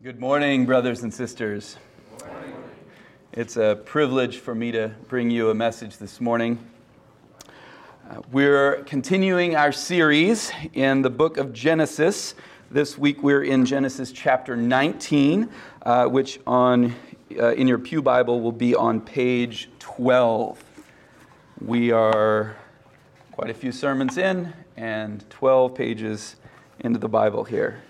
Good morning, brothers and sisters. It's a privilege for me to bring you a message this morning. Uh, we're continuing our series in the book of Genesis. This week we're in Genesis chapter 19, uh, which on uh, in your Pew Bible will be on page 12. We are quite a few sermons in and 12 pages into the Bible here.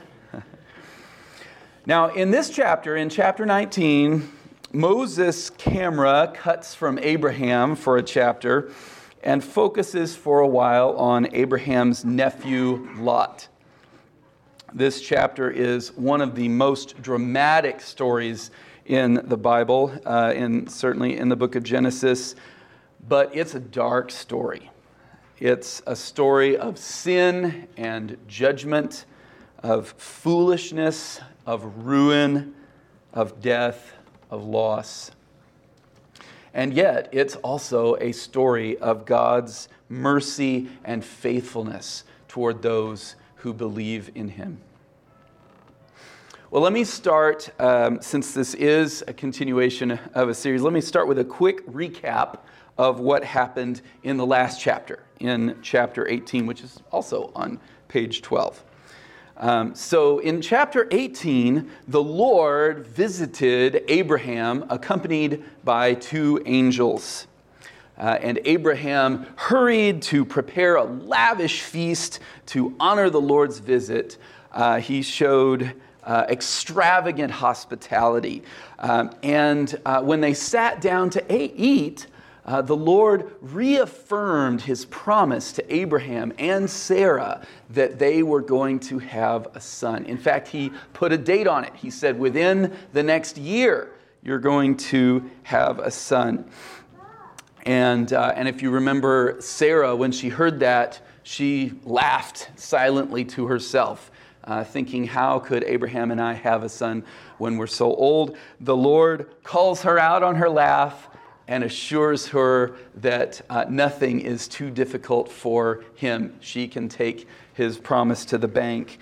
Now, in this chapter, in chapter 19, Moses' camera cuts from Abraham for a chapter and focuses for a while on Abraham's nephew Lot. This chapter is one of the most dramatic stories in the Bible, uh, in, certainly in the book of Genesis, but it's a dark story. It's a story of sin and judgment, of foolishness of ruin, of death, of loss. And yet, it's also a story of God's mercy and faithfulness toward those who believe in Him. Well, let me start, um, since this is a continuation of a series, let me start with a quick recap of what happened in the last chapter, in chapter 18, which is also on page 12. Um, so in chapter 18, the Lord visited Abraham accompanied by two angels. Uh, and Abraham hurried to prepare a lavish feast to honor the Lord's visit. Uh, he showed uh, extravagant hospitality. Um, and uh, when they sat down to eat, uh, the Lord reaffirmed his promise to Abraham and Sarah that they were going to have a son. In fact, he put a date on it. He said, Within the next year, you're going to have a son. And, uh, and if you remember Sarah, when she heard that, she laughed silently to herself, uh, thinking, How could Abraham and I have a son when we're so old? The Lord calls her out on her laugh and assures her that uh, nothing is too difficult for him. She can take his promise to the bank.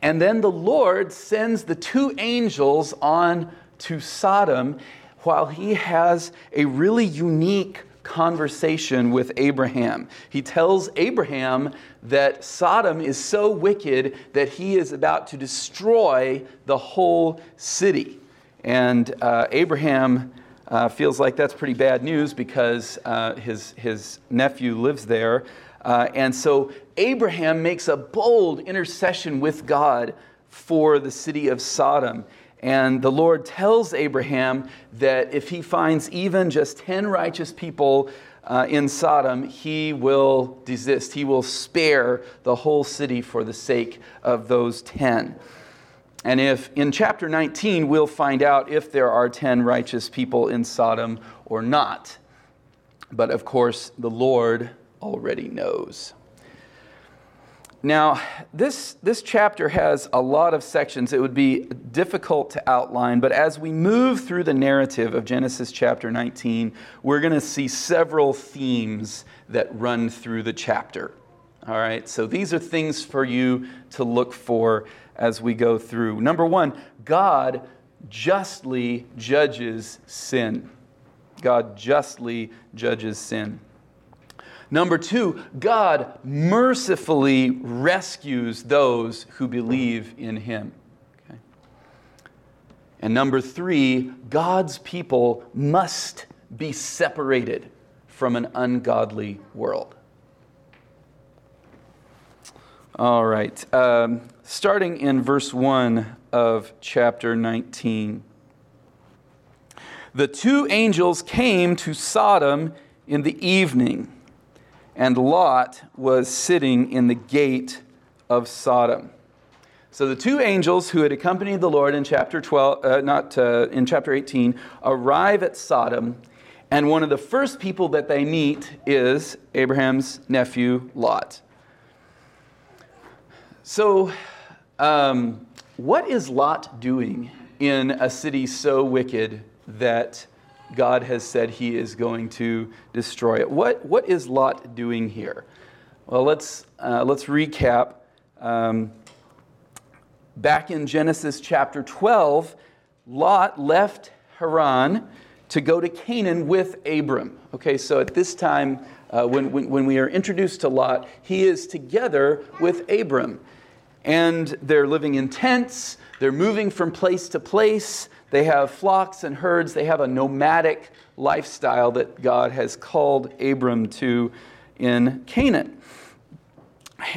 And then the Lord sends the two angels on to Sodom while he has a really unique conversation with Abraham. He tells Abraham that Sodom is so wicked that he is about to destroy the whole city. And uh, Abraham uh, feels like that's pretty bad news because uh, his, his nephew lives there. Uh, and so Abraham makes a bold intercession with God for the city of Sodom. And the Lord tells Abraham that if he finds even just 10 righteous people uh, in Sodom, he will desist. He will spare the whole city for the sake of those 10. And if in chapter 19, we'll find out if there are 10 righteous people in Sodom or not. But of course, the Lord already knows. Now, this, this chapter has a lot of sections. It would be difficult to outline, but as we move through the narrative of Genesis chapter 19, we're going to see several themes that run through the chapter. All right, so these are things for you to look for as we go through. Number one, God justly judges sin. God justly judges sin. Number two, God mercifully rescues those who believe in Him. Okay. And number three, God's people must be separated from an ungodly world. All right. Um, starting in verse 1 of chapter 19. The two angels came to Sodom in the evening, and Lot was sitting in the gate of Sodom. So the two angels who had accompanied the Lord in chapter 12, uh, not uh, in chapter 18, arrive at Sodom, and one of the first people that they meet is Abraham's nephew Lot. So, um, what is Lot doing in a city so wicked that God has said he is going to destroy it? What, what is Lot doing here? Well, let's, uh, let's recap. Um, back in Genesis chapter 12, Lot left Haran to go to Canaan with Abram. Okay, so at this time, uh, when, when, when we are introduced to Lot, he is together with Abram. And they're living in tents, they're moving from place to place, they have flocks and herds, they have a nomadic lifestyle that God has called Abram to in Canaan.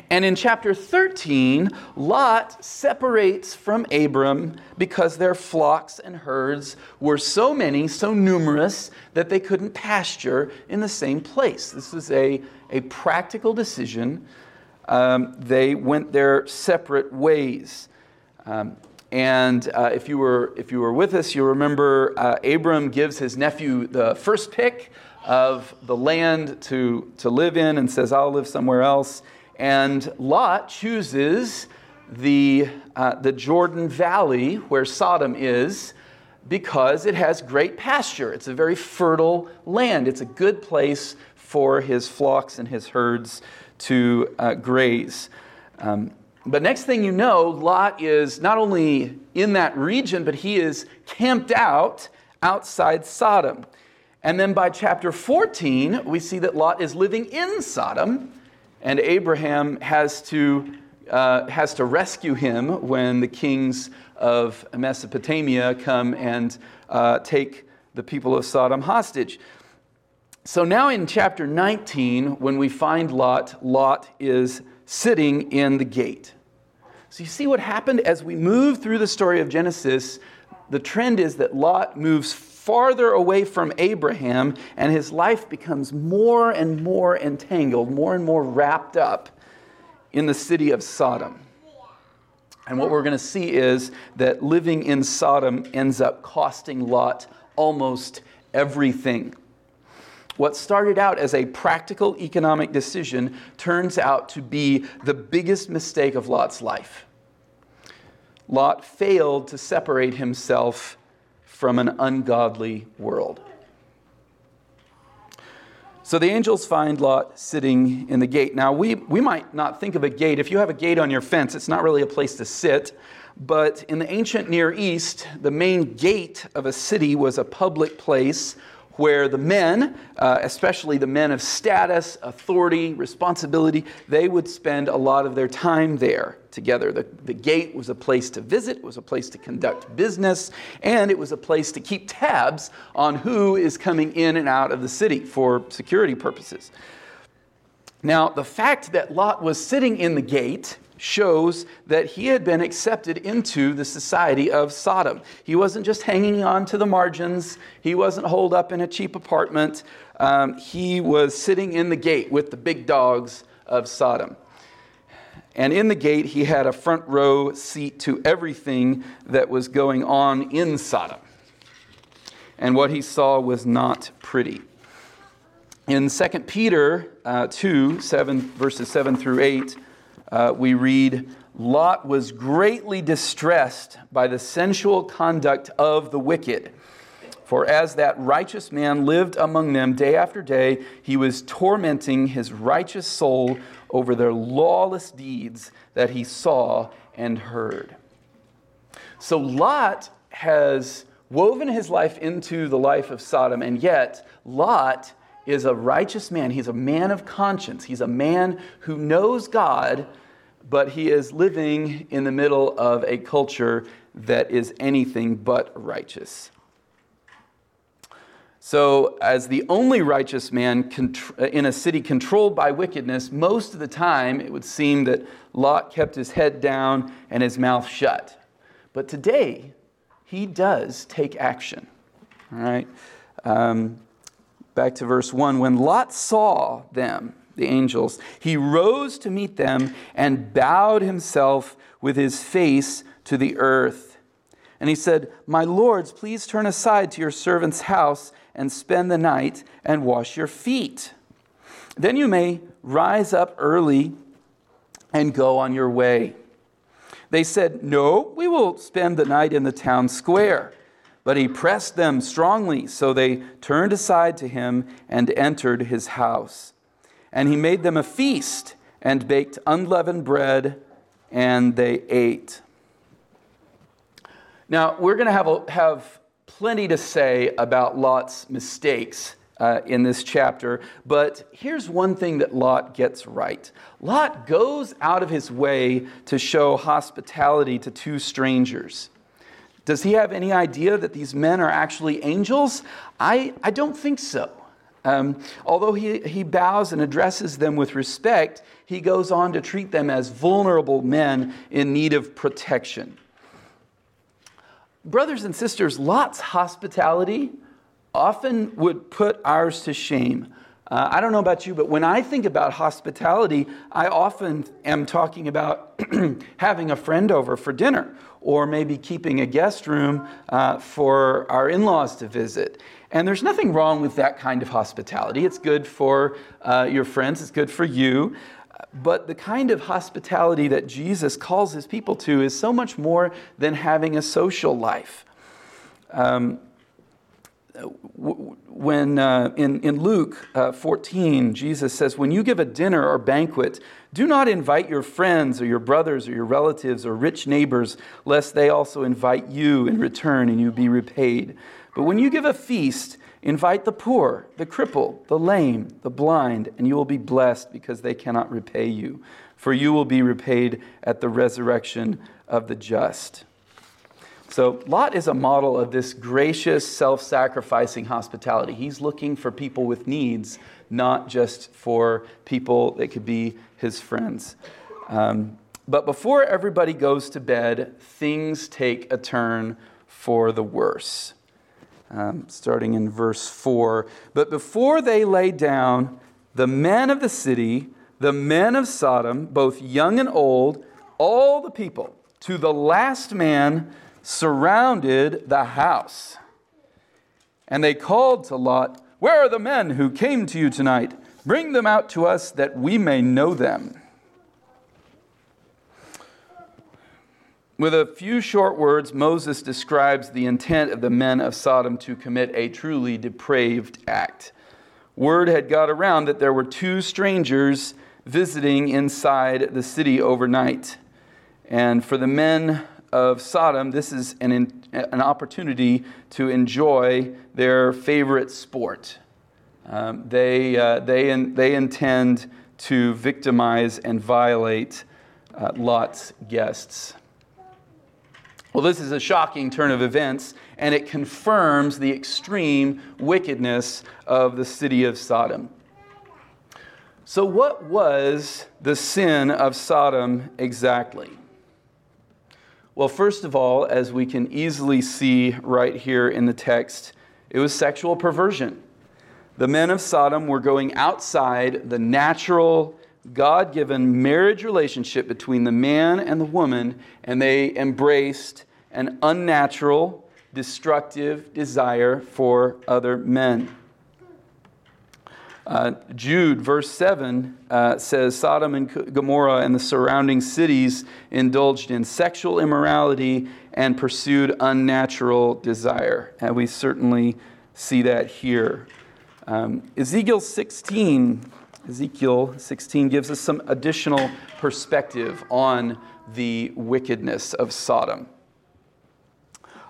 And in chapter 13, Lot separates from Abram because their flocks and herds were so many, so numerous, that they couldn't pasture in the same place. This was a, a practical decision. Um, they went their separate ways. Um, and uh, if, you were, if you were with us, you remember uh, Abram gives his nephew the first pick of the land to, to live in and says, I'll live somewhere else. And Lot chooses the, uh, the Jordan Valley where Sodom is because it has great pasture. It's a very fertile land. It's a good place for his flocks and his herds to uh, graze. Um, but next thing you know, Lot is not only in that region, but he is camped out outside Sodom. And then by chapter 14, we see that Lot is living in Sodom and Abraham has to, uh, has to rescue him when the kings of Mesopotamia come and uh, take the people of Sodom hostage. So now in chapter 19, when we find Lot, Lot is sitting in the gate. So you see what happened as we move through the story of Genesis. The trend is that Lot moves farther away from Abraham, and his life becomes more and more entangled, more and more wrapped up in the city of Sodom. And what we're going to see is that living in Sodom ends up costing Lot almost everything. What started out as a practical economic decision turns out to be the biggest mistake of Lot's life. Lot failed to separate himself from an ungodly world. So the angels find Lot sitting in the gate. Now, we, we might not think of a gate. If you have a gate on your fence, it's not really a place to sit. But in the ancient Near East, the main gate of a city was a public place where the men, uh, especially the men of status, authority, responsibility, they would spend a lot of their time there together. The, the gate was a place to visit, it was a place to conduct business, and it was a place to keep tabs on who is coming in and out of the city for security purposes. Now, the fact that Lot was sitting in the gate shows that he had been accepted into the society of Sodom. He wasn't just hanging on to the margins, he wasn't holed up in a cheap apartment. Um, he was sitting in the gate with the big dogs of Sodom. And in the gate, he had a front row seat to everything that was going on in Sodom. And what he saw was not pretty. In 2 Peter uh, 2, 7, verses 7 through 8, uh, we read, Lot was greatly distressed by the sensual conduct of the wicked. For as that righteous man lived among them day after day, he was tormenting his righteous soul over their lawless deeds that he saw and heard. So Lot has woven his life into the life of Sodom, and yet Lot is a righteous man. He's a man of conscience. He's a man who knows God, but he is living in the middle of a culture that is anything but righteous. So, as the only righteous man in a city controlled by wickedness, most of the time it would seem that Lot kept his head down and his mouth shut. But today, he does take action. All right? Um, back to verse 1. When Lot saw them, the angels, he rose to meet them and bowed himself with his face to the earth. And he said, My lords, please turn aside to your servant's house and spend the night and wash your feet. Then you may rise up early and go on your way. They said, No, we will spend the night in the town square. But he pressed them strongly, so they turned aside to him and entered his house. And he made them a feast and baked unleavened bread, and they ate. Now, we're going to have, have plenty to say about Lot's mistakes uh, in this chapter, but here's one thing that Lot gets right Lot goes out of his way to show hospitality to two strangers. Does he have any idea that these men are actually angels? I, I don't think so. Um, although he, he bows and addresses them with respect, he goes on to treat them as vulnerable men in need of protection. Brothers and sisters, Lot's hospitality often would put ours to shame. Uh, I don't know about you, but when I think about hospitality, I often am talking about having a friend over for dinner or maybe keeping a guest room uh, for our in laws to visit. And there's nothing wrong with that kind of hospitality. It's good for uh, your friends, it's good for you. But the kind of hospitality that Jesus calls his people to is so much more than having a social life. Um, when uh, in, in Luke uh, 14, Jesus says, When you give a dinner or banquet, do not invite your friends or your brothers or your relatives or rich neighbors, lest they also invite you in return and you be repaid. But when you give a feast, invite the poor, the crippled, the lame, the blind, and you will be blessed because they cannot repay you. For you will be repaid at the resurrection of the just. So, Lot is a model of this gracious, self sacrificing hospitality. He's looking for people with needs, not just for people that could be his friends. Um, but before everybody goes to bed, things take a turn for the worse. Um, starting in verse 4. But before they lay down, the men of the city, the men of Sodom, both young and old, all the people, to the last man, surrounded the house. And they called to Lot, Where are the men who came to you tonight? Bring them out to us that we may know them. With a few short words, Moses describes the intent of the men of Sodom to commit a truly depraved act. Word had got around that there were two strangers visiting inside the city overnight. And for the men of Sodom, this is an, an opportunity to enjoy their favorite sport. Um, they, uh, they, in, they intend to victimize and violate uh, Lot's guests. Well, this is a shocking turn of events, and it confirms the extreme wickedness of the city of Sodom. So, what was the sin of Sodom exactly? Well, first of all, as we can easily see right here in the text, it was sexual perversion. The men of Sodom were going outside the natural, God given marriage relationship between the man and the woman, and they embraced an unnatural, destructive desire for other men. Uh, Jude, verse 7, uh, says Sodom and Gomorrah and the surrounding cities indulged in sexual immorality and pursued unnatural desire. And we certainly see that here. Um, Ezekiel 16, Ezekiel 16 gives us some additional perspective on the wickedness of Sodom.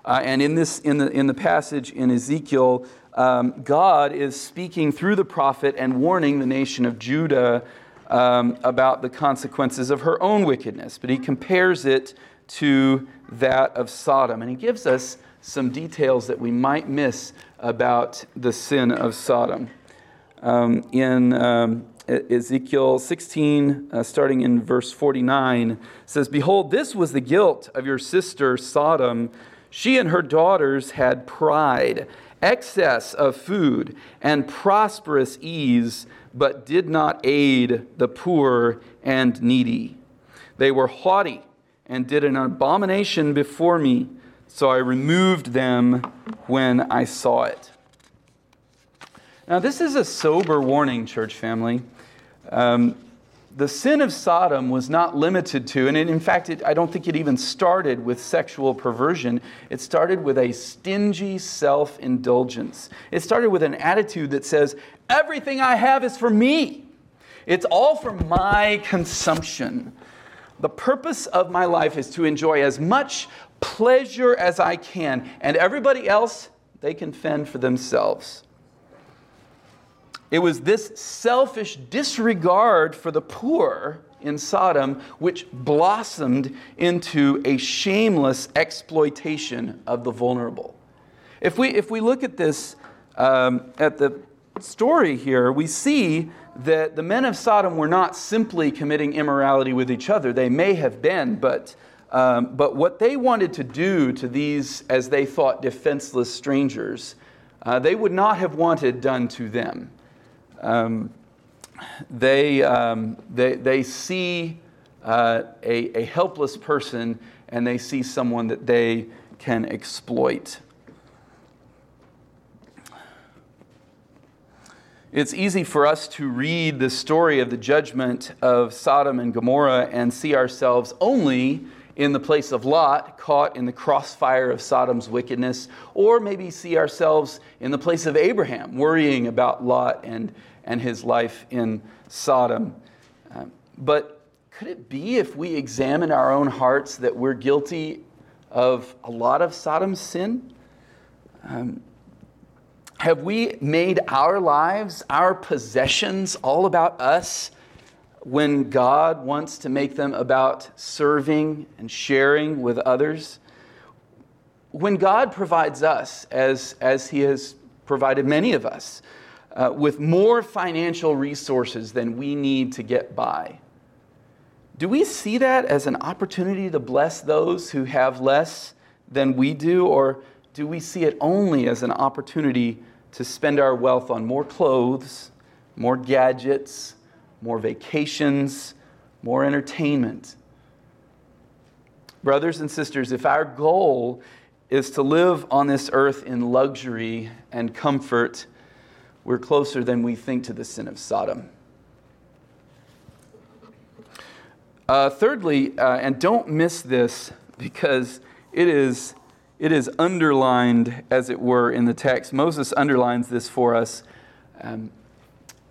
Uh, and in, this, in, the, in the passage in Ezekiel, um, God is speaking through the prophet and warning the nation of Judah um, about the consequences of her own wickedness. But he compares it to that of Sodom. And he gives us some details that we might miss about the sin of Sodom. Um, in um, Ezekiel 16, uh, starting in verse 49, says, Behold, this was the guilt of your sister Sodom. She and her daughters had pride excess of food, and prosperous ease, but did not aid the poor and needy. They were haughty and did an abomination before me, so I removed them when I saw it. Now, this is a sober warning, church family. Um, the sin of Sodom was not limited to, and in fact, it, I don't think it even started with sexual perversion. It started with a stingy self indulgence. It started with an attitude that says, Everything I have is for me, it's all for my consumption. The purpose of my life is to enjoy as much pleasure as I can, and everybody else, they can fend for themselves. It was this selfish disregard for the poor in Sodom which blossomed into a shameless exploitation of the vulnerable. If we, if we look at this, um, at the story here, we see that the men of Sodom were not simply committing immorality with each other. They may have been, but, um, but what they wanted to do to these, as they thought, defenseless strangers, uh, they would not have wanted done to them. Um, they, um, they, they see uh, a, a helpless person and they see someone that they can exploit. It's easy for us to read the story of the judgment of Sodom and Gomorrah and see ourselves only in the place of Lot, caught in the crossfire of Sodom's wickedness, or maybe see ourselves in the place of Abraham, worrying about Lot and, and his life in Sodom. Um, but could it be, if we examine our own hearts, that we're guilty of a lot of Sodom's sin? Um, have we made our lives, our possessions, all about us when God wants to make them about serving and sharing with others? When God provides us, as, as He has provided many of us, uh, with more financial resources than we need to get by, do we see that as an opportunity to bless those who have less than we do, or do we see it only as an opportunity to spend our wealth on more clothes, more gadgets, more vacations, more entertainment. Brothers and sisters, if our goal is to live on this earth in luxury and comfort, we're closer than we think to the sin of Sodom. Uh, thirdly, uh, and don't miss this because it is it is underlined, as it were, in the text. Moses underlines this for us. Um,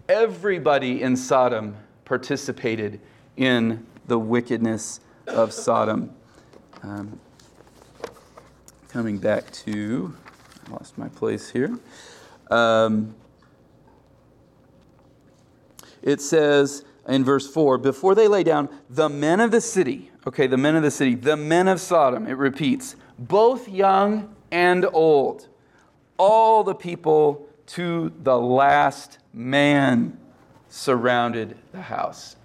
everybody in Sodom participated in the wickedness of Sodom. Um, coming back to, I lost my place here. Um, it says in verse 4 before they lay down, the men of the city, okay, the men of the city, the men of Sodom, it repeats, both young and old, all the people to the last man surrounded the house.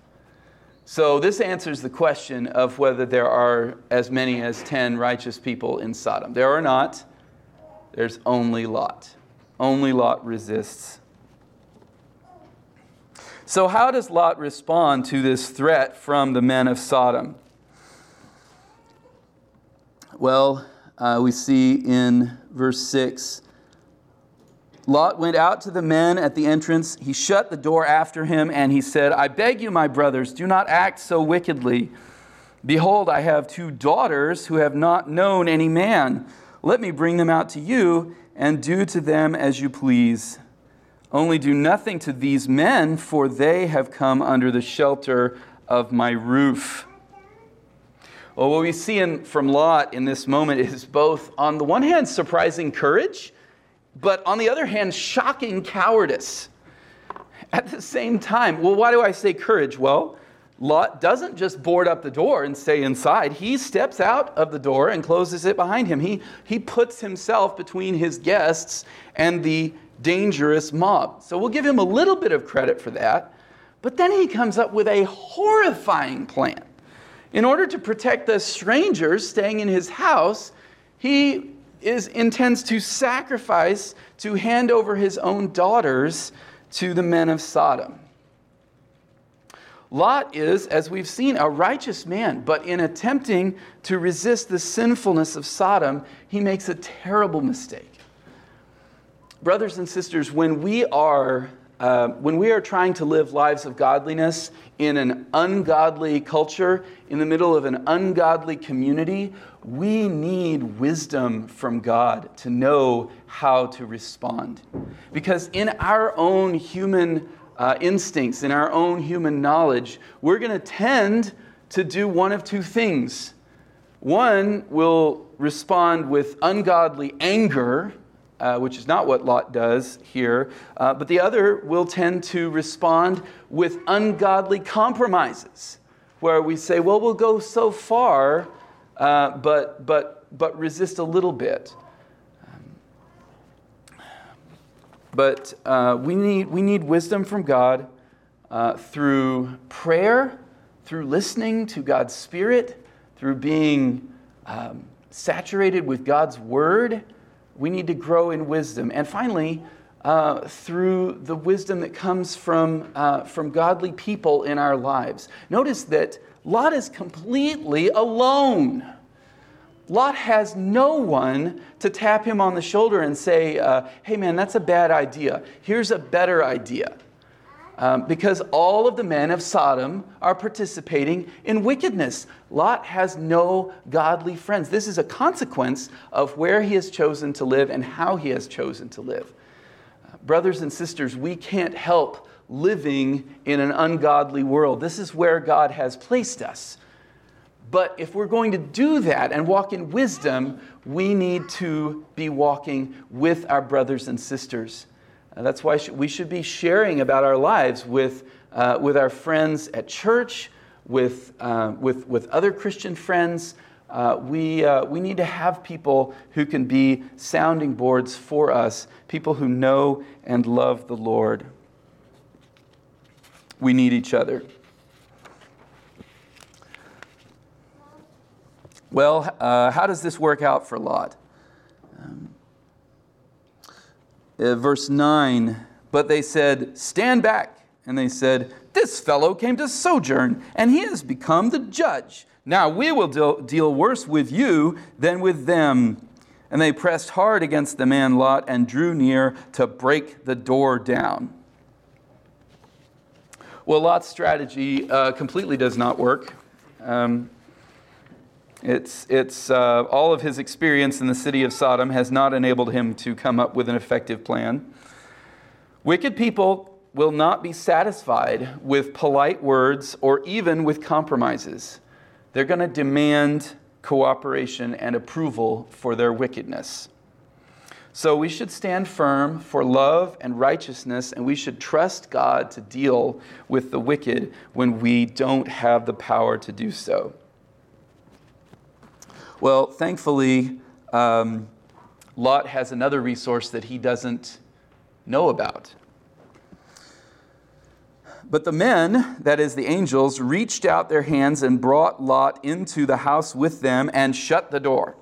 So, this answers the question of whether there are as many as 10 righteous people in Sodom. There are not. There's only Lot. Only Lot resists. So, how does Lot respond to this threat from the men of Sodom? Well, uh, we see in verse 6 Lot went out to the men at the entrance. He shut the door after him, and he said, I beg you, my brothers, do not act so wickedly. Behold, I have two daughters who have not known any man. Let me bring them out to you, and do to them as you please. Only do nothing to these men, for they have come under the shelter of my roof. Well, what we see in, from Lot in this moment is both, on the one hand, surprising courage, but on the other hand, shocking cowardice. At the same time, well, why do I say courage? Well, Lot doesn't just board up the door and stay inside. He steps out of the door and closes it behind him. He, he puts himself between his guests and the dangerous mob. So we'll give him a little bit of credit for that. But then he comes up with a horrifying plan. In order to protect the strangers staying in his house, he is, intends to sacrifice, to hand over his own daughters to the men of Sodom. Lot is, as we've seen, a righteous man, but in attempting to resist the sinfulness of Sodom, he makes a terrible mistake. Brothers and sisters, when we are uh, when we are trying to live lives of godliness in an ungodly culture, in the middle of an ungodly community, we need wisdom from God to know how to respond. Because in our own human uh, instincts, in our own human knowledge, we're going to tend to do one of two things. One will respond with ungodly anger, uh, which is not what Lot does here, uh, but the other will tend to respond with ungodly compromises, where we say, well, we'll go so far, uh, but, but, but resist a little bit. But uh, we, need, we need wisdom from God uh, through prayer, through listening to God's Spirit, through being um, saturated with God's Word. We need to grow in wisdom. And finally, uh, through the wisdom that comes from, uh, from godly people in our lives. Notice that Lot is completely alone. Lot has no one to tap him on the shoulder and say, uh, hey man, that's a bad idea. Here's a better idea. Um, because all of the men of Sodom are participating in wickedness. Lot has no godly friends. This is a consequence of where he has chosen to live and how he has chosen to live. Uh, brothers and sisters, we can't help living in an ungodly world. This is where God has placed us. But if we're going to do that and walk in wisdom, we need to be walking with our brothers and sisters. Uh, that's why we should be sharing about our lives with, uh, with our friends at church, with, uh, with, with other Christian friends. Uh, we, uh, we need to have people who can be sounding boards for us, people who know and love the Lord. We need each other. Well, uh, how does this work out for Lot? Um, uh, verse 9, but they said, Stand back. And they said, This fellow came to sojourn, and he has become the judge. Now we will deal, deal worse with you than with them. And they pressed hard against the man Lot and drew near to break the door down. Well, Lot's strategy uh, completely does not work. Um, it's, it's uh, all of his experience in the city of Sodom has not enabled him to come up with an effective plan. Wicked people will not be satisfied with polite words or even with compromises. They're going to demand cooperation and approval for their wickedness. So we should stand firm for love and righteousness, and we should trust God to deal with the wicked when we don't have the power to do so. Well, thankfully, um, Lot has another resource that he doesn't know about. But the men, that is the angels, reached out their hands and brought Lot into the house with them and shut the door.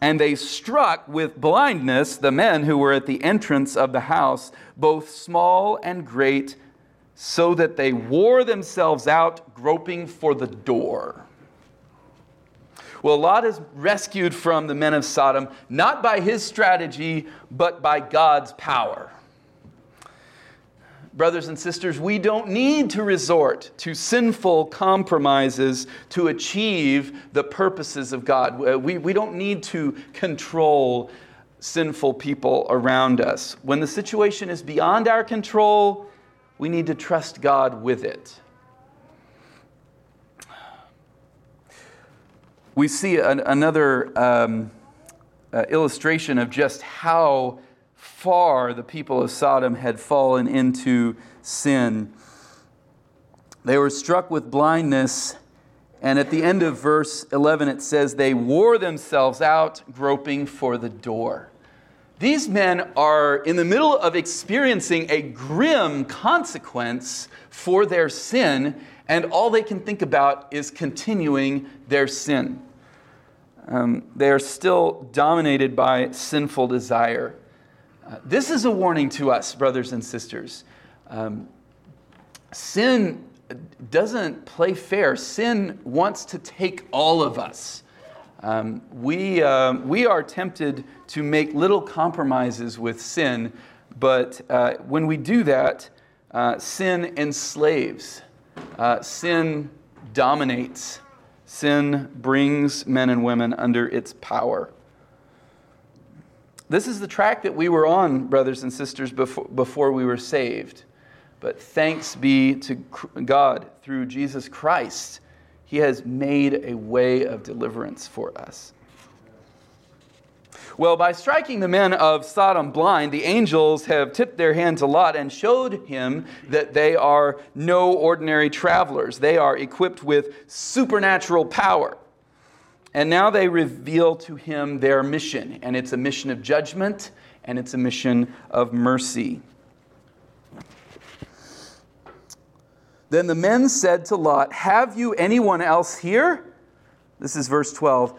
And they struck with blindness the men who were at the entrance of the house, both small and great, so that they wore themselves out, groping for the door. Well, Lot is rescued from the men of Sodom not by his strategy, but by God's power. Brothers and sisters, we don't need to resort to sinful compromises to achieve the purposes of God. Uh, we, we don't need to control sinful people around us. When the situation is beyond our control, we need to trust God with it. We see an, another um, uh, illustration of just how far the people of Sodom had fallen into sin. They were struck with blindness, and at the end of verse 11 it says, They wore themselves out, groping for the door. These men are in the middle of experiencing a grim consequence for their sin, and all they can think about is continuing their sin. Um, they are still dominated by sinful desire. Uh, this is a warning to us, brothers and sisters. Um, sin doesn't play fair, sin wants to take all of us. Um, we, uh, we are tempted to make little compromises with sin, but uh, when we do that, uh, sin enslaves. Uh, sin dominates. Sin brings men and women under its power. This is the track that we were on, brothers and sisters, before, before we were saved. But thanks be to God through Jesus Christ, He has made a way of deliverance for us. Well, by striking the men of Sodom blind, the angels have tipped their hand to Lot and showed him that they are no ordinary travelers. They are equipped with supernatural power. And now they reveal to him their mission, and it's a mission of judgment and it's a mission of mercy. Then the men said to Lot, Have you anyone else here? This is verse 12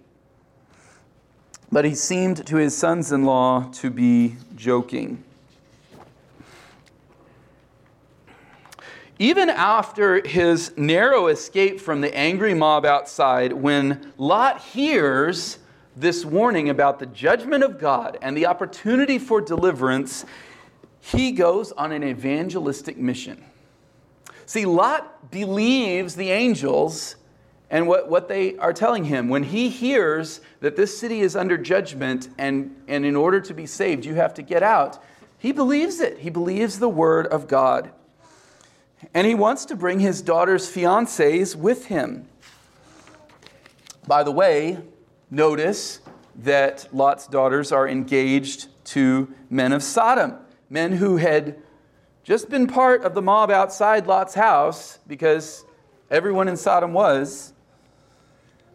But he seemed to his sons in law to be joking. Even after his narrow escape from the angry mob outside, when Lot hears this warning about the judgment of God and the opportunity for deliverance, he goes on an evangelistic mission. See, Lot believes the angels and what, what they are telling him. When he hears that this city is under judgment and, and in order to be saved, you have to get out, he believes it. He believes the word of God. And he wants to bring his daughter's fiancés with him. By the way, notice that Lot's daughters are engaged to men of Sodom, men who had just been part of the mob outside Lot's house because everyone in Sodom was.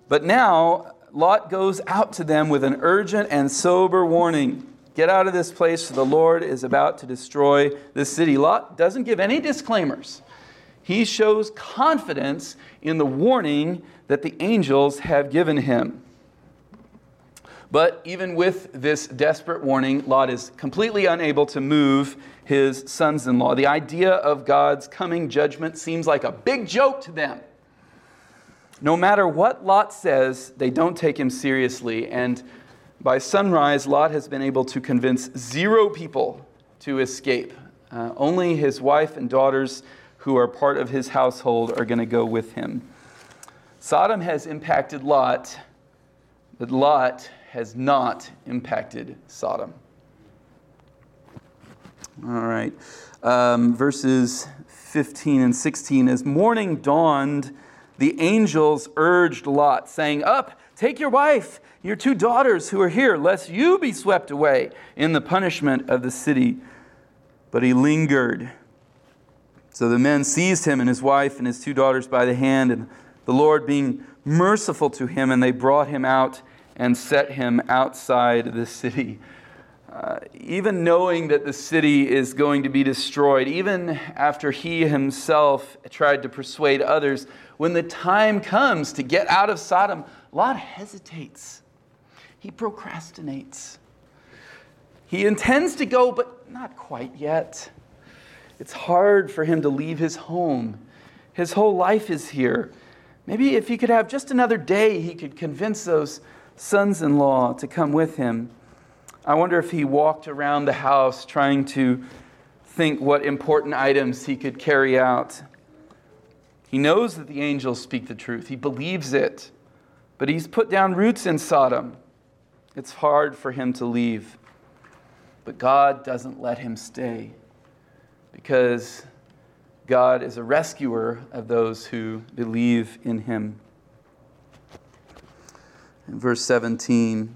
But now, Lot goes out to them with an urgent and sober warning Get out of this place, for the Lord is about to destroy this city. Lot doesn't give any disclaimers. He shows confidence in the warning that the angels have given him. But even with this desperate warning, Lot is completely unable to move his sons in law. The idea of God's coming judgment seems like a big joke to them. No matter what Lot says, they don't take him seriously. And by sunrise, Lot has been able to convince zero people to escape. Uh, only his wife and daughters, who are part of his household, are going to go with him. Sodom has impacted Lot, but Lot has not impacted Sodom. All right. Um, verses 15 and 16. As morning dawned, the angels urged Lot, saying, Up, take your wife, your two daughters who are here, lest you be swept away in the punishment of the city. But he lingered. So the men seized him and his wife and his two daughters by the hand, and the Lord being merciful to him, and they brought him out and set him outside the city. Uh, even knowing that the city is going to be destroyed, even after he himself tried to persuade others, when the time comes to get out of Sodom, Lot hesitates. He procrastinates. He intends to go, but not quite yet. It's hard for him to leave his home. His whole life is here. Maybe if he could have just another day, he could convince those sons in law to come with him. I wonder if he walked around the house trying to think what important items he could carry out. He knows that the angels speak the truth, he believes it, but he's put down roots in Sodom. It's hard for him to leave. But God doesn't let him stay because God is a rescuer of those who believe in him. In verse 17,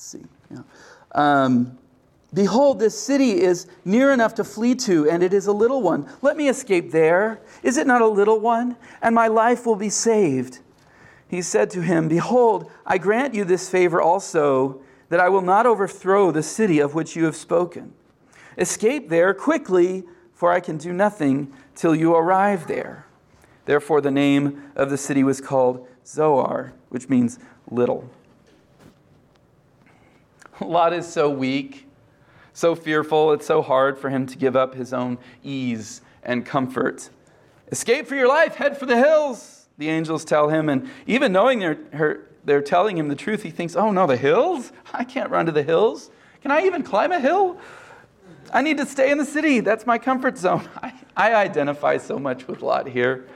Let's see. Yeah. Um, Behold, this city is near enough to flee to, and it is a little one. Let me escape there. Is it not a little one? And my life will be saved. he said to him, Behold, I grant you this favor also, that I will not overthrow the city of which you have spoken. Escape there quickly, for I can do nothing till you arrive there. Therefore, the name of the city was called Zoar, which means little. Lot is so weak, so fearful, it's so hard for him to give up his own ease and comfort. Escape for your life, head for the hills, the angels tell him. And even knowing they're, her, they're telling him the truth, he thinks, oh no, the hills? I can't run to the hills. Can I even climb a hill? I need to stay in the city. That's my comfort zone. I, I identify so much with Lot here.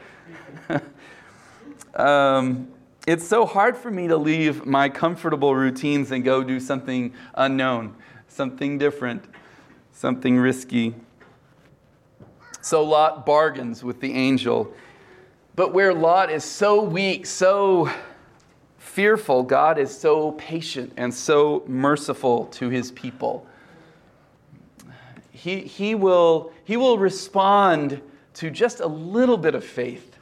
um, it's so hard for me to leave my comfortable routines and go do something unknown, something different, something risky. So Lot bargains with the angel. But where Lot is so weak, so fearful, God is so patient and so merciful to his people. He, he, will, he will respond to just a little bit of faith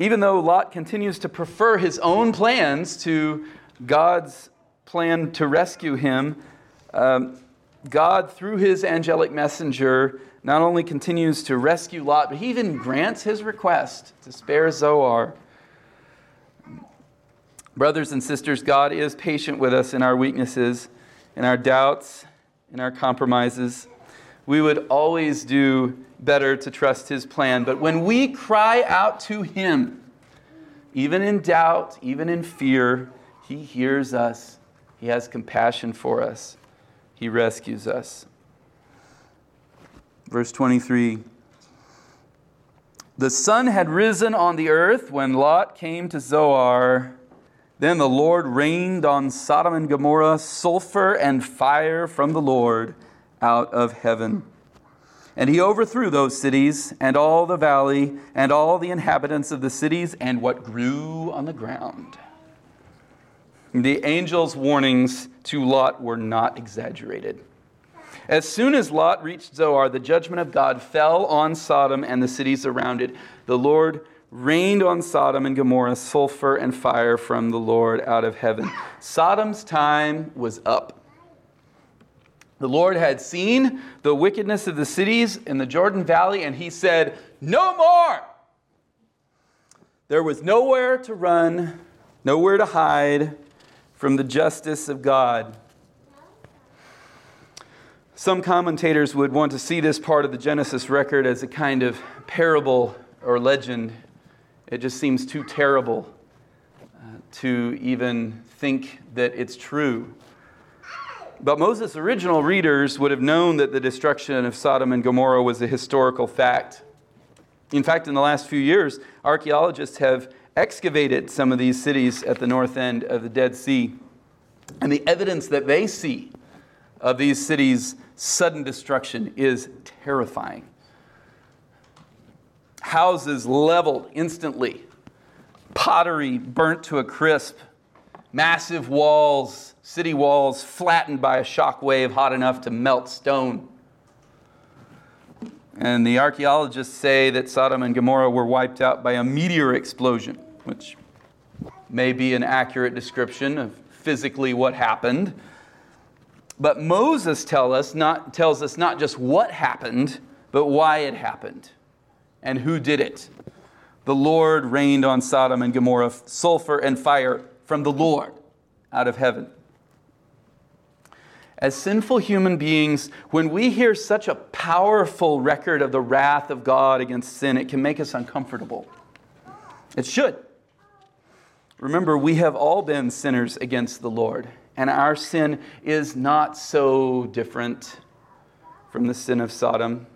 even though Lot continues to prefer his own plans to God's plan to rescue him, um, God, through his angelic messenger, not only continues to rescue Lot, but he even grants his request to spare Zoar. Brothers and sisters, God is patient with us in our weaknesses, in our doubts, in our compromises. We would always do better to trust His plan. But when we cry out to Him, even in doubt, even in fear, He hears us. He has compassion for us. He rescues us. Verse 23 The sun had risen on the earth when Lot came to Zoar. Then the Lord rained on Sodom and Gomorrah sulfur and fire from the Lord out of heaven. And he overthrew those cities and all the valley and all the inhabitants of the cities and what grew on the ground. The angel's warnings to Lot were not exaggerated. As soon as Lot reached Zoar, the judgment of God fell on Sodom and the cities around it. The Lord rained on Sodom and Gomorrah sulfur and fire from the Lord out of heaven. Sodom's time was up. The Lord had seen the wickedness of the cities in the Jordan Valley, and he said, No more! There was nowhere to run, nowhere to hide from the justice of God. Some commentators would want to see this part of the Genesis record as a kind of parable or legend. It just seems too terrible uh, to even think that it's true. But Moses' original readers would have known that the destruction of Sodom and Gomorrah was a historical fact. In fact, in the last few years, archaeologists have excavated some of these cities at the north end of the Dead Sea. And the evidence that they see of these cities' sudden destruction is terrifying. Houses leveled instantly, pottery burnt to a crisp, massive walls city walls flattened by a shock wave hot enough to melt stone. And the archaeologists say that Sodom and Gomorrah were wiped out by a meteor explosion, which may be an accurate description of physically what happened. But Moses tell us not, tells us not just what happened, but why it happened and who did it. The Lord rained on Sodom and Gomorrah sulfur and fire from the Lord out of heaven as sinful human beings, when we hear such a powerful record of the wrath of God against sin, it can make us uncomfortable. It should. Remember, we have all been sinners against the Lord, and our sin is not so different from the sin of Sodom.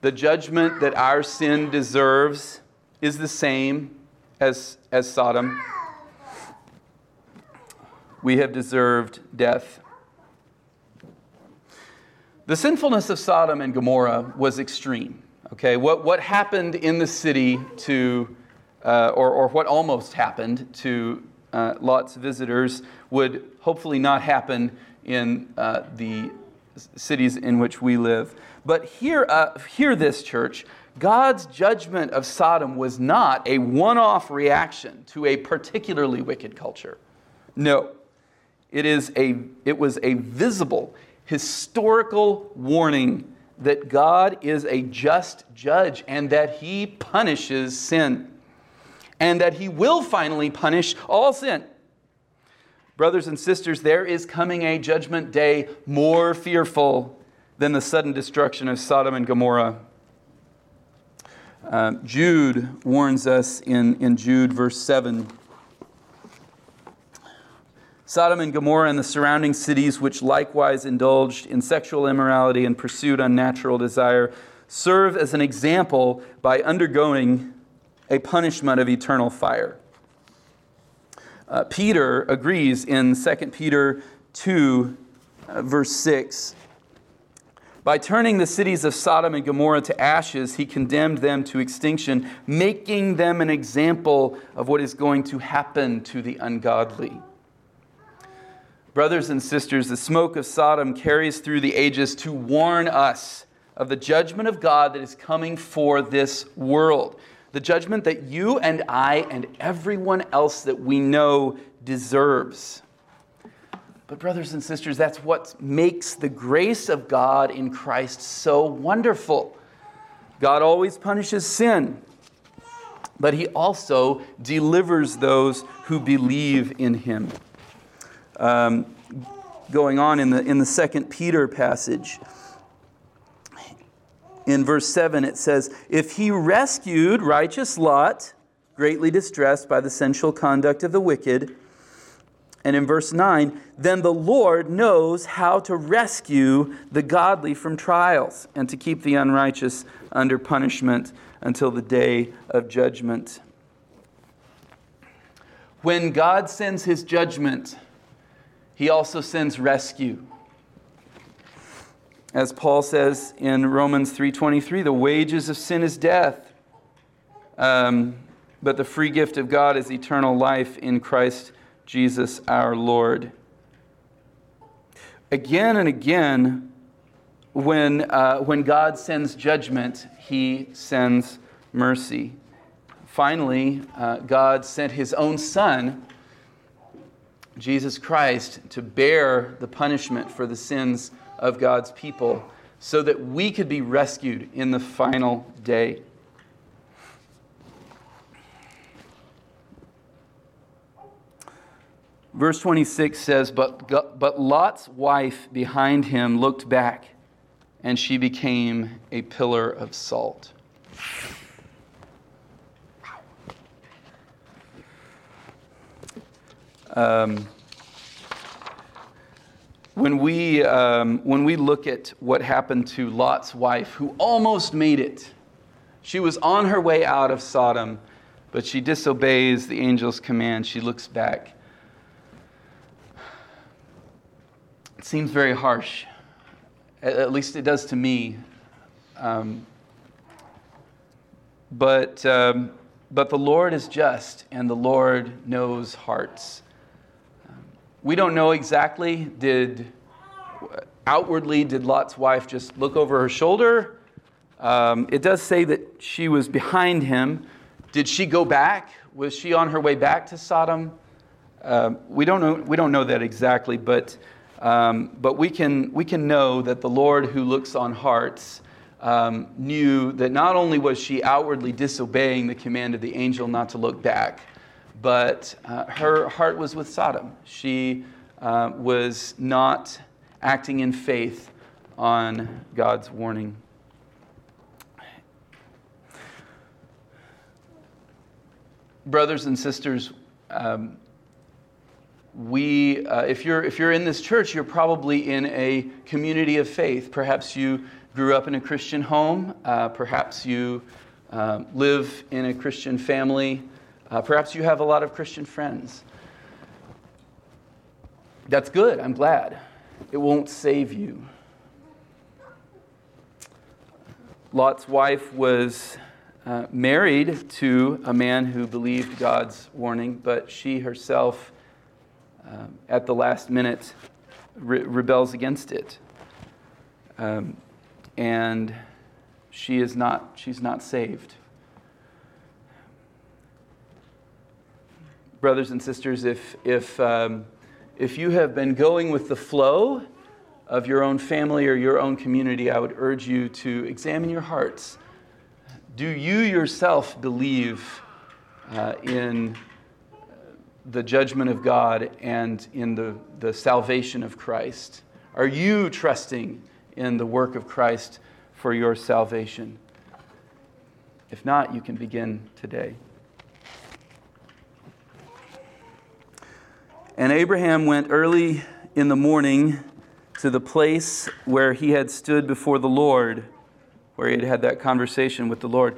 The judgment that our sin deserves is the same as, as Sodom. We have deserved death. The sinfulness of Sodom and Gomorrah was extreme. Okay, what, what happened in the city to, uh, or, or what almost happened to uh, Lot's visitors would hopefully not happen in uh, the cities in which we live. But hear, uh, hear this, church. God's judgment of Sodom was not a one off reaction to a particularly wicked culture. No, it, is a, it was a visible, historical warning that God is a just judge and that he punishes sin, and that he will finally punish all sin. Brothers and sisters, there is coming a judgment day more fearful than the sudden destruction of Sodom and Gomorrah. Uh, Jude warns us in, in Jude, verse 7. Sodom and Gomorrah and the surrounding cities, which likewise indulged in sexual immorality and pursued unnatural desire, serve as an example by undergoing a punishment of eternal fire. Uh, Peter agrees in 2 Peter 2, uh, verse 6. By turning the cities of Sodom and Gomorrah to ashes, he condemned them to extinction, making them an example of what is going to happen to the ungodly. Brothers and sisters, the smoke of Sodom carries through the ages to warn us of the judgment of God that is coming for this world. The judgment that you and I and everyone else that we know deserves. But, brothers and sisters, that's what makes the grace of God in Christ so wonderful. God always punishes sin, but He also delivers those who believe in Him. Um, going on in the, in the second Peter passage, in verse 7, it says, If he rescued righteous Lot, greatly distressed by the sensual conduct of the wicked, and in verse 9, then the Lord knows how to rescue the godly from trials and to keep the unrighteous under punishment until the day of judgment. When God sends his judgment, he also sends rescue. As Paul says in Romans 3:23, the wages of sin is death, um, but the free gift of God is eternal life in Christ Jesus our Lord. Again and again, when, uh, when God sends judgment, he sends mercy. Finally, uh, God sent his own Son, Jesus Christ, to bear the punishment for the sins of God's people so that we could be rescued in the final day. Verse 26 says, but, but Lot's wife behind him looked back, and she became a pillar of salt. Um, when, we, um, when we look at what happened to Lot's wife, who almost made it, she was on her way out of Sodom, but she disobeys the angel's command. She looks back It seems very harsh. At least it does to me. Um, but, um, but the Lord is just, and the Lord knows hearts. Um, we don't know exactly. Did outwardly did Lot's wife just look over her shoulder? Um, it does say that she was behind him. Did she go back? Was she on her way back to Sodom? Uh, we don't know. We don't know that exactly, but um, but we can, we can know that the Lord who looks on hearts um, knew that not only was she outwardly disobeying the command of the angel not to look back, but uh, her heart was with Sodom. She uh, was not acting in faith on God's warning. Brothers and sisters, um, we, uh, if, you're, if you're in this church, you're probably in a community of faith. Perhaps you grew up in a Christian home. Uh, perhaps you uh, live in a Christian family. Uh, perhaps you have a lot of Christian friends. That's good. I'm glad. It won't save you. Lot's wife was uh, married to a man who believed God's warning, but she herself um, at the last minute re- rebels against it. um, and she is not, she's not saved. Brothers and sisters, if, if, um, if you have been going with the flow of your own family or your own community, I would urge you to examine your hearts. Do you yourself believe uh, in the judgment of God and in the, the salvation of Christ? Are you trusting in the work of Christ for your salvation? If not, you can begin today. And Abraham went early in the morning to the place where he had stood before the Lord, where he had had that conversation with the Lord.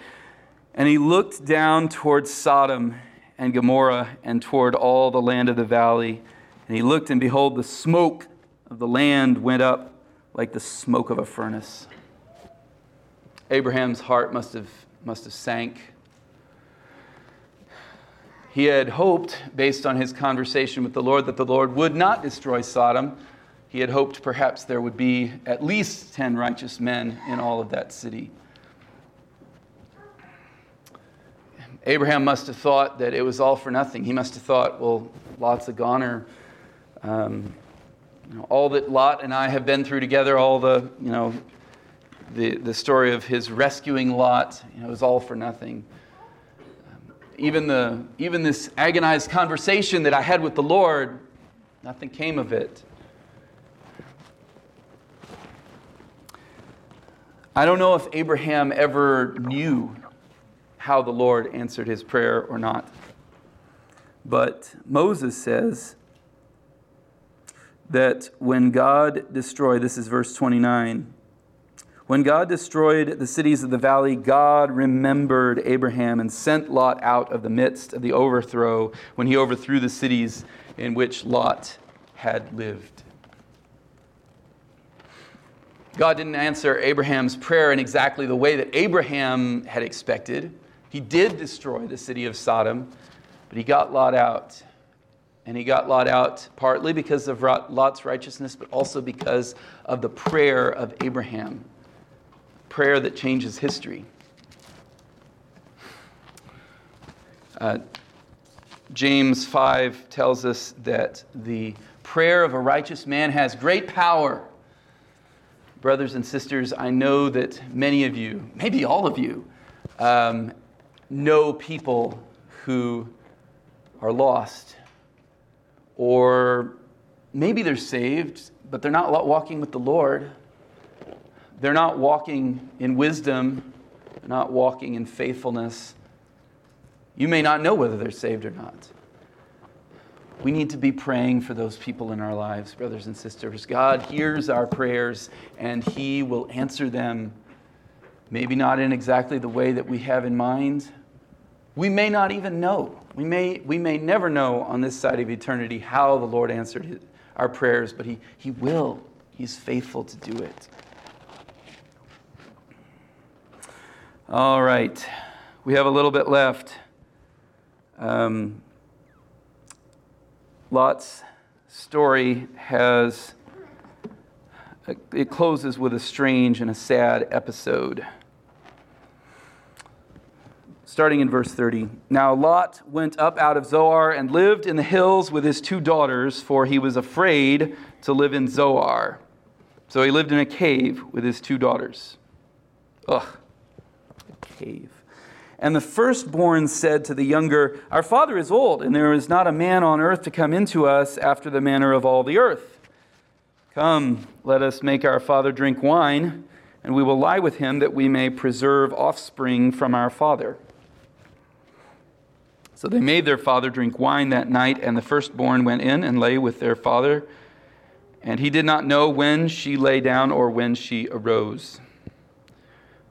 And he looked down towards Sodom and Gomorrah and toward all the land of the valley. And he looked, and behold, the smoke of the land went up like the smoke of a furnace. Abraham's heart must have, must have sank. He had hoped, based on his conversation with the Lord, that the Lord would not destroy Sodom. He had hoped perhaps there would be at least 10 righteous men in all of that city. Abraham must have thought that it was all for nothing. He must have thought, well, Lot's a goner. Um, you know, all that Lot and I have been through together, all the, you know, the, the story of his rescuing Lot, you know, it was all for nothing. Even, the, even this agonized conversation that I had with the Lord, nothing came of it. I don't know if Abraham ever knew how the Lord answered his prayer or not. But Moses says that when God destroyed, this is verse 29, when God destroyed the cities of the valley, God remembered Abraham and sent Lot out of the midst of the overthrow when he overthrew the cities in which Lot had lived. God didn't answer Abraham's prayer in exactly the way that Abraham had expected. He did destroy the city of Sodom, but he got Lot out. And he got Lot out partly because of Lot's righteousness, but also because of the prayer of Abraham, prayer that changes history. Uh, James 5 tells us that the prayer of a righteous man has great power. Brothers and sisters, I know that many of you, maybe all of you, um, know people who are lost, or maybe they're saved, but they're not walking with the Lord. They're not walking in wisdom, they're not walking in faithfulness. You may not know whether they're saved or not. We need to be praying for those people in our lives, brothers and sisters. God hears our prayers and He will answer them. Maybe not in exactly the way that we have in mind, we may not even know. We may, we may never know on this side of eternity how the Lord answered his, our prayers, but he, he will. He's faithful to do it. All right. We have a little bit left. Um, Lot's story has, it closes with a strange and a sad episode starting in verse 30. Now Lot went up out of Zoar and lived in the hills with his two daughters, for he was afraid to live in Zoar. So he lived in a cave with his two daughters. Ugh, cave. And the firstborn said to the younger, Our father is old, and there is not a man on earth to come into us after the manner of all the earth. Come, let us make our father drink wine, and we will lie with him that we may preserve offspring from our father. So they made their father drink wine that night, and the firstborn went in and lay with their father. And he did not know when she lay down or when she arose.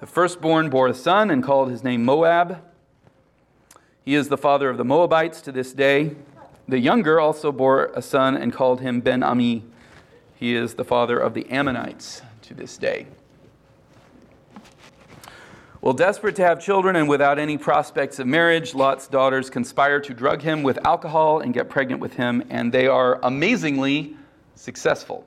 The firstborn bore a son and called his name Moab. He is the father of the Moabites to this day. The younger also bore a son and called him Ben Ami. He is the father of the Ammonites to this day. Well, desperate to have children and without any prospects of marriage, Lot's daughters conspire to drug him with alcohol and get pregnant with him, and they are amazingly successful.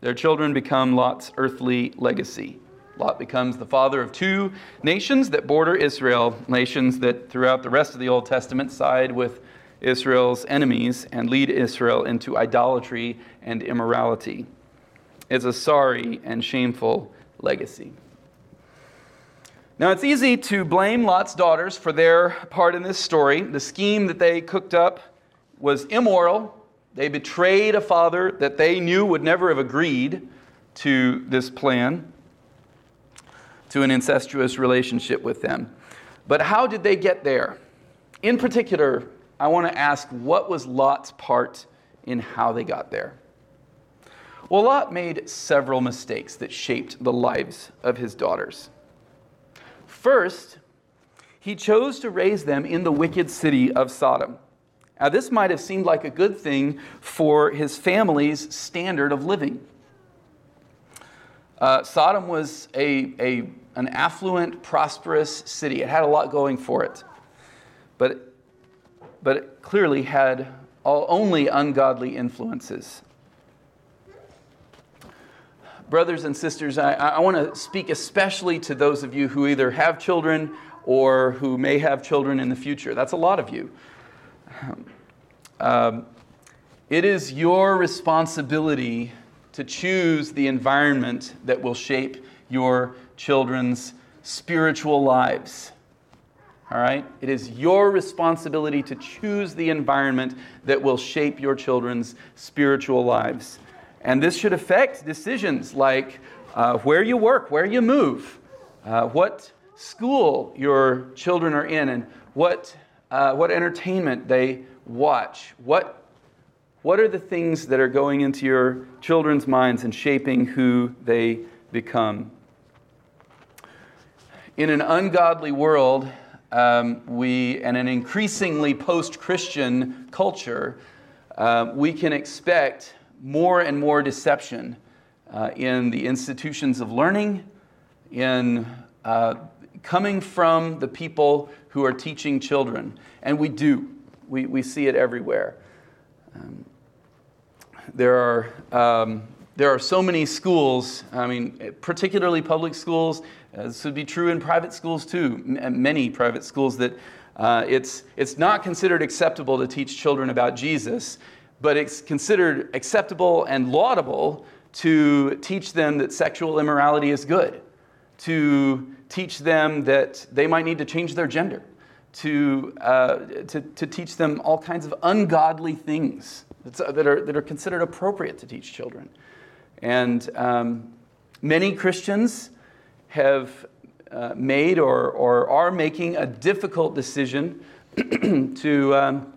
Their children become Lot's earthly legacy. Lot becomes the father of two nations that border Israel, nations that throughout the rest of the Old Testament side with Israel's enemies and lead Israel into idolatry and immorality. It's a sorry and shameful legacy. Now, it's easy to blame Lot's daughters for their part in this story. The scheme that they cooked up was immoral. They betrayed a father that they knew would never have agreed to this plan, to an incestuous relationship with them. But how did they get there? In particular, I want to ask what was Lot's part in how they got there? Well, Lot made several mistakes that shaped the lives of his daughters. First, he chose to raise them in the wicked city of Sodom. Now, this might have seemed like a good thing for his family's standard of living. Uh, Sodom was a, a, an affluent, prosperous city. It had a lot going for it. But, but it clearly had all, only ungodly influences brothers and sisters, I, I want to speak especially to those of you who either have children or who may have children in the future. That's a lot of you. Um, it is your responsibility to choose the environment that will shape your children's spiritual lives. All right? It is your responsibility to choose the environment that will shape your children's spiritual lives. And this should affect decisions like uh, where you work, where you move, uh, what school your children are in, and what, uh, what entertainment they watch. What, what are the things that are going into your children's minds and shaping who they become? In an ungodly world, um, we, and an increasingly post Christian culture, uh, we can expect more and more deception uh, in the institutions of learning, in uh, coming from the people who are teaching children. And we do, we, we see it everywhere. Um, there are, um, there are so many schools, I mean, particularly public schools. Uh, this would be true in private schools too, M- many private schools that uh, it's, it's not considered acceptable to teach children about Jesus but it's considered acceptable and laudable to teach them that sexual immorality is good, to teach them that they might need to change their gender, to, uh, to, to teach them all kinds of ungodly things that are, that are considered appropriate to teach children. And um, many Christians have uh, made or, or are making a difficult decision to. Um,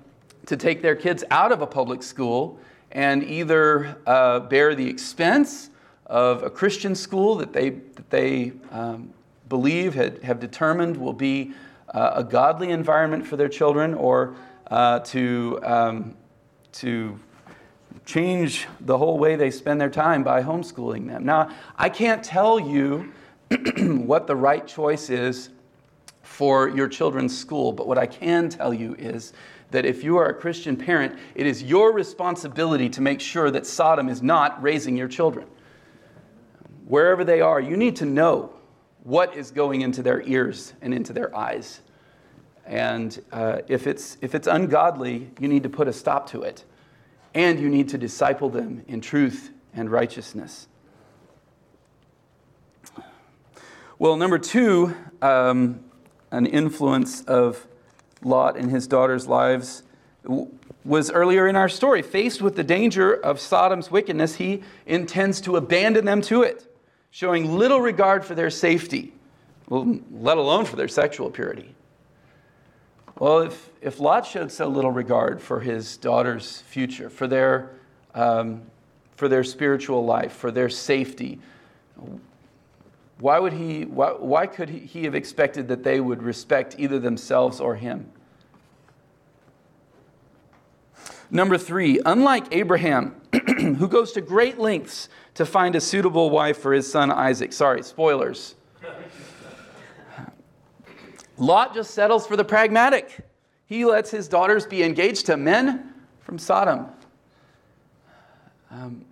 to take their kids out of a public school and either uh, bear the expense of a Christian school that they, that they um, believe had, have determined will be uh, a godly environment for their children or uh, to, um, to change the whole way they spend their time by homeschooling them. Now, I can't tell you what the right choice is for your children's school, but what I can tell you is that if you are a Christian parent, it is your responsibility to make sure that Sodom is not raising your children. Wherever they are, you need to know what is going into their ears and into their eyes. And uh, if, it's, if it's ungodly, you need to put a stop to it. And you need to disciple them in truth and righteousness. Well, number two, um, an influence of Lot and his daughter's lives was earlier in our story. Faced with the danger of Sodom's wickedness, he intends to abandon them to it, showing little regard for their safety, let alone for their sexual purity. Well, if, if Lot showed so little regard for his daughter's future, for their, um, for their spiritual life, for their safety, why, would he, why, why could he have expected that they would respect either themselves or him? Number three, unlike Abraham, who goes to great lengths to find a suitable wife for his son Isaac. Sorry, spoilers. Lot just settles for the pragmatic. He lets his daughters be engaged to men from Sodom. Um,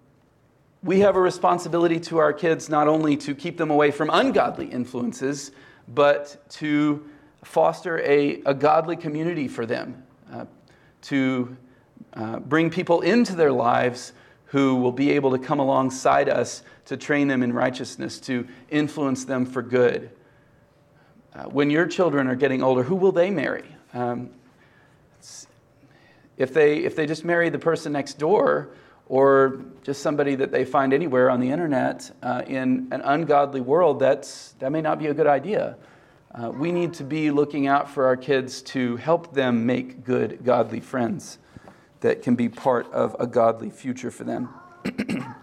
we have a responsibility to our kids not only to keep them away from ungodly influences, but to foster a, a godly community for them, uh, to uh, bring people into their lives who will be able to come alongside us to train them in righteousness, to influence them for good. Uh, when your children are getting older, who will they marry? Um, if, they, if they just marry the person next door or just somebody that they find anywhere on the internet uh, in an ungodly world, that's, that may not be a good idea. Uh, we need to be looking out for our kids to help them make good, godly friends that can be part of a godly future for them.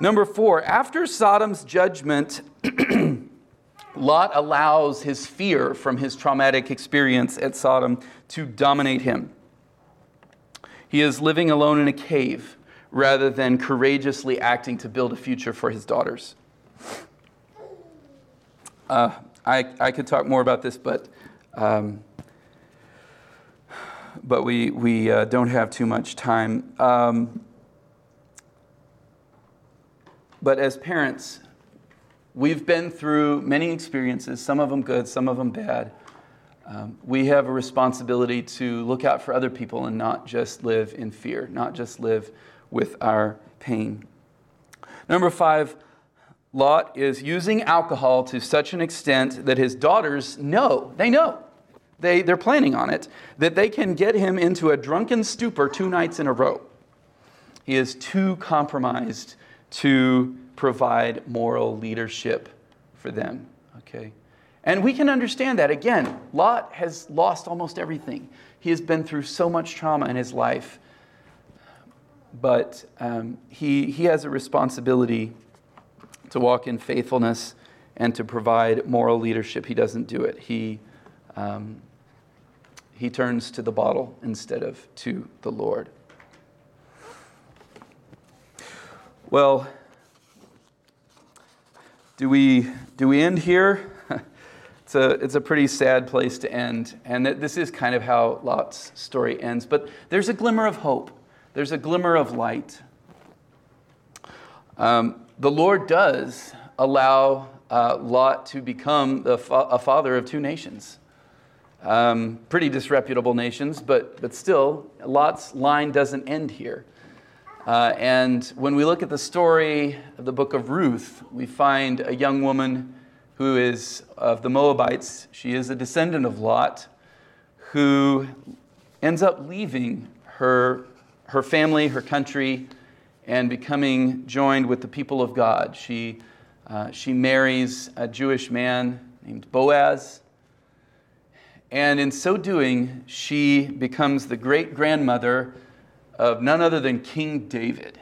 Number four, after Sodom's judgment, Lot allows his fear from his traumatic experience at Sodom to dominate him. He is living alone in a cave rather than courageously acting to build a future for his daughters. Uh, I, I could talk more about this, but um, but we, we uh, don't have too much time. Um, but as parents, we've been through many experiences, some of them good, some of them bad. Um, we have a responsibility to look out for other people and not just live in fear, not just live with our pain. Number five, Lot is using alcohol to such an extent that his daughters know, they know they, they're planning on it, that they can get him into a drunken stupor two nights in a row. He is too compromised to provide moral leadership for them. Okay? And we can understand that. Again, Lot has lost almost everything. He has been through so much trauma in his life. But um, he, he has a responsibility to walk in faithfulness and to provide moral leadership. He doesn't do it. He, um, he turns to the bottle instead of to the Lord. Well, do we, do we end here? it's, a, it's a pretty sad place to end. And this is kind of how Lot's story ends. But there's a glimmer of hope, there's a glimmer of light. Um, the Lord does allow uh, Lot to become fa- a father of two nations. Um, pretty disreputable nations, but, but still, Lot's line doesn't end here. Uh, and when we look at the story of the book of Ruth, we find a young woman who is of the Moabites. She is a descendant of Lot, who ends up leaving her, her family, her country, and becoming joined with the people of God. She, uh, she marries a Jewish man named Boaz. And in so doing, she becomes the great grandmother of none other than King David.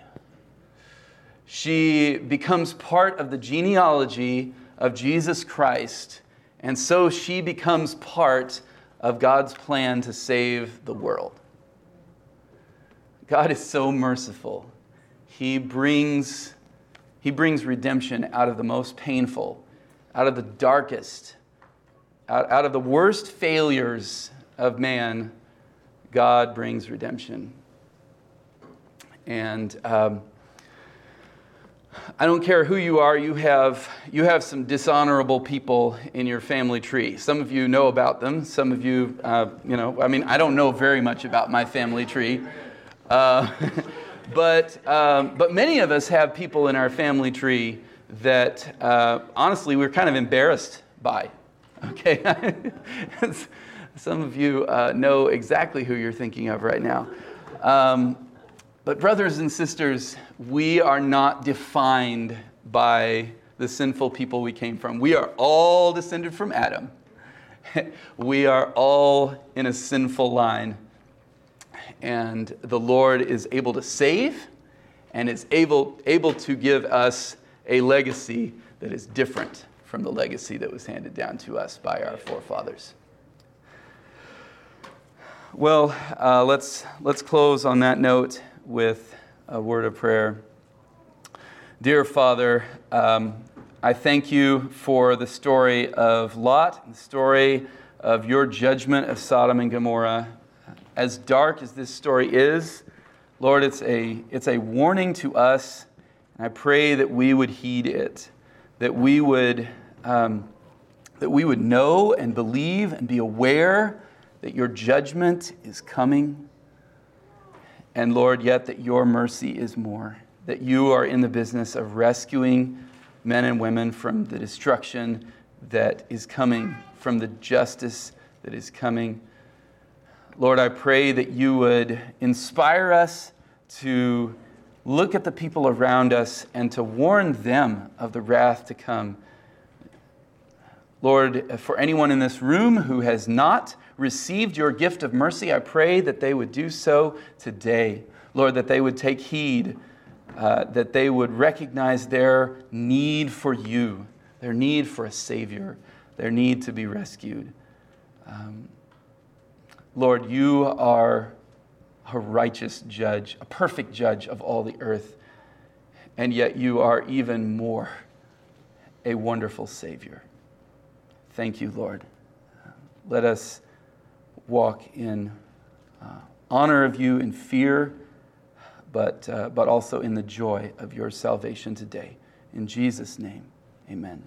She becomes part of the genealogy of Jesus Christ, and so she becomes part of God's plan to save the world. God is so merciful. He brings, he brings redemption out of the most painful, out of the darkest, out, out of the worst failures of man, God brings redemption. And um, I don't care who you are, you have, you have some dishonorable people in your family tree. Some of you know about them. Some of you, uh, you know, I mean, I don't know very much about my family tree. Uh, but, um, but many of us have people in our family tree that uh, honestly we're kind of embarrassed by. Okay? Some of you uh, know exactly who you're thinking of right now. Um, but, brothers and sisters, we are not defined by the sinful people we came from. We are all descended from Adam. we are all in a sinful line. And the Lord is able to save and is able, able to give us a legacy that is different from the legacy that was handed down to us by our forefathers. Well, uh, let's, let's close on that note with a word of prayer. Dear Father, um, I thank you for the story of Lot, the story of your judgment of Sodom and Gomorrah. As dark as this story is, Lord, it's a, it's a warning to us, and I pray that we would heed it, that we would, um, that we would know and believe and be aware that your judgment is coming, and Lord, yet that your mercy is more, that you are in the business of rescuing men and women from the destruction that is coming, from the justice that is coming. Lord, I pray that you would inspire us to look at the people around us and to warn them of the wrath to come. Lord, for anyone in this room who has not received your gift of mercy, I pray that they would do so today. Lord, that they would take heed, uh, that they would recognize their need for you, their need for a Savior, their need to be rescued. Um, Lord, you are a righteous judge, a perfect judge of all the earth, and yet you are even more a wonderful Savior. Thank you, Lord. Let us walk in uh, honor of you, in fear, but, uh, but also in the joy of your salvation today. In Jesus' name, amen.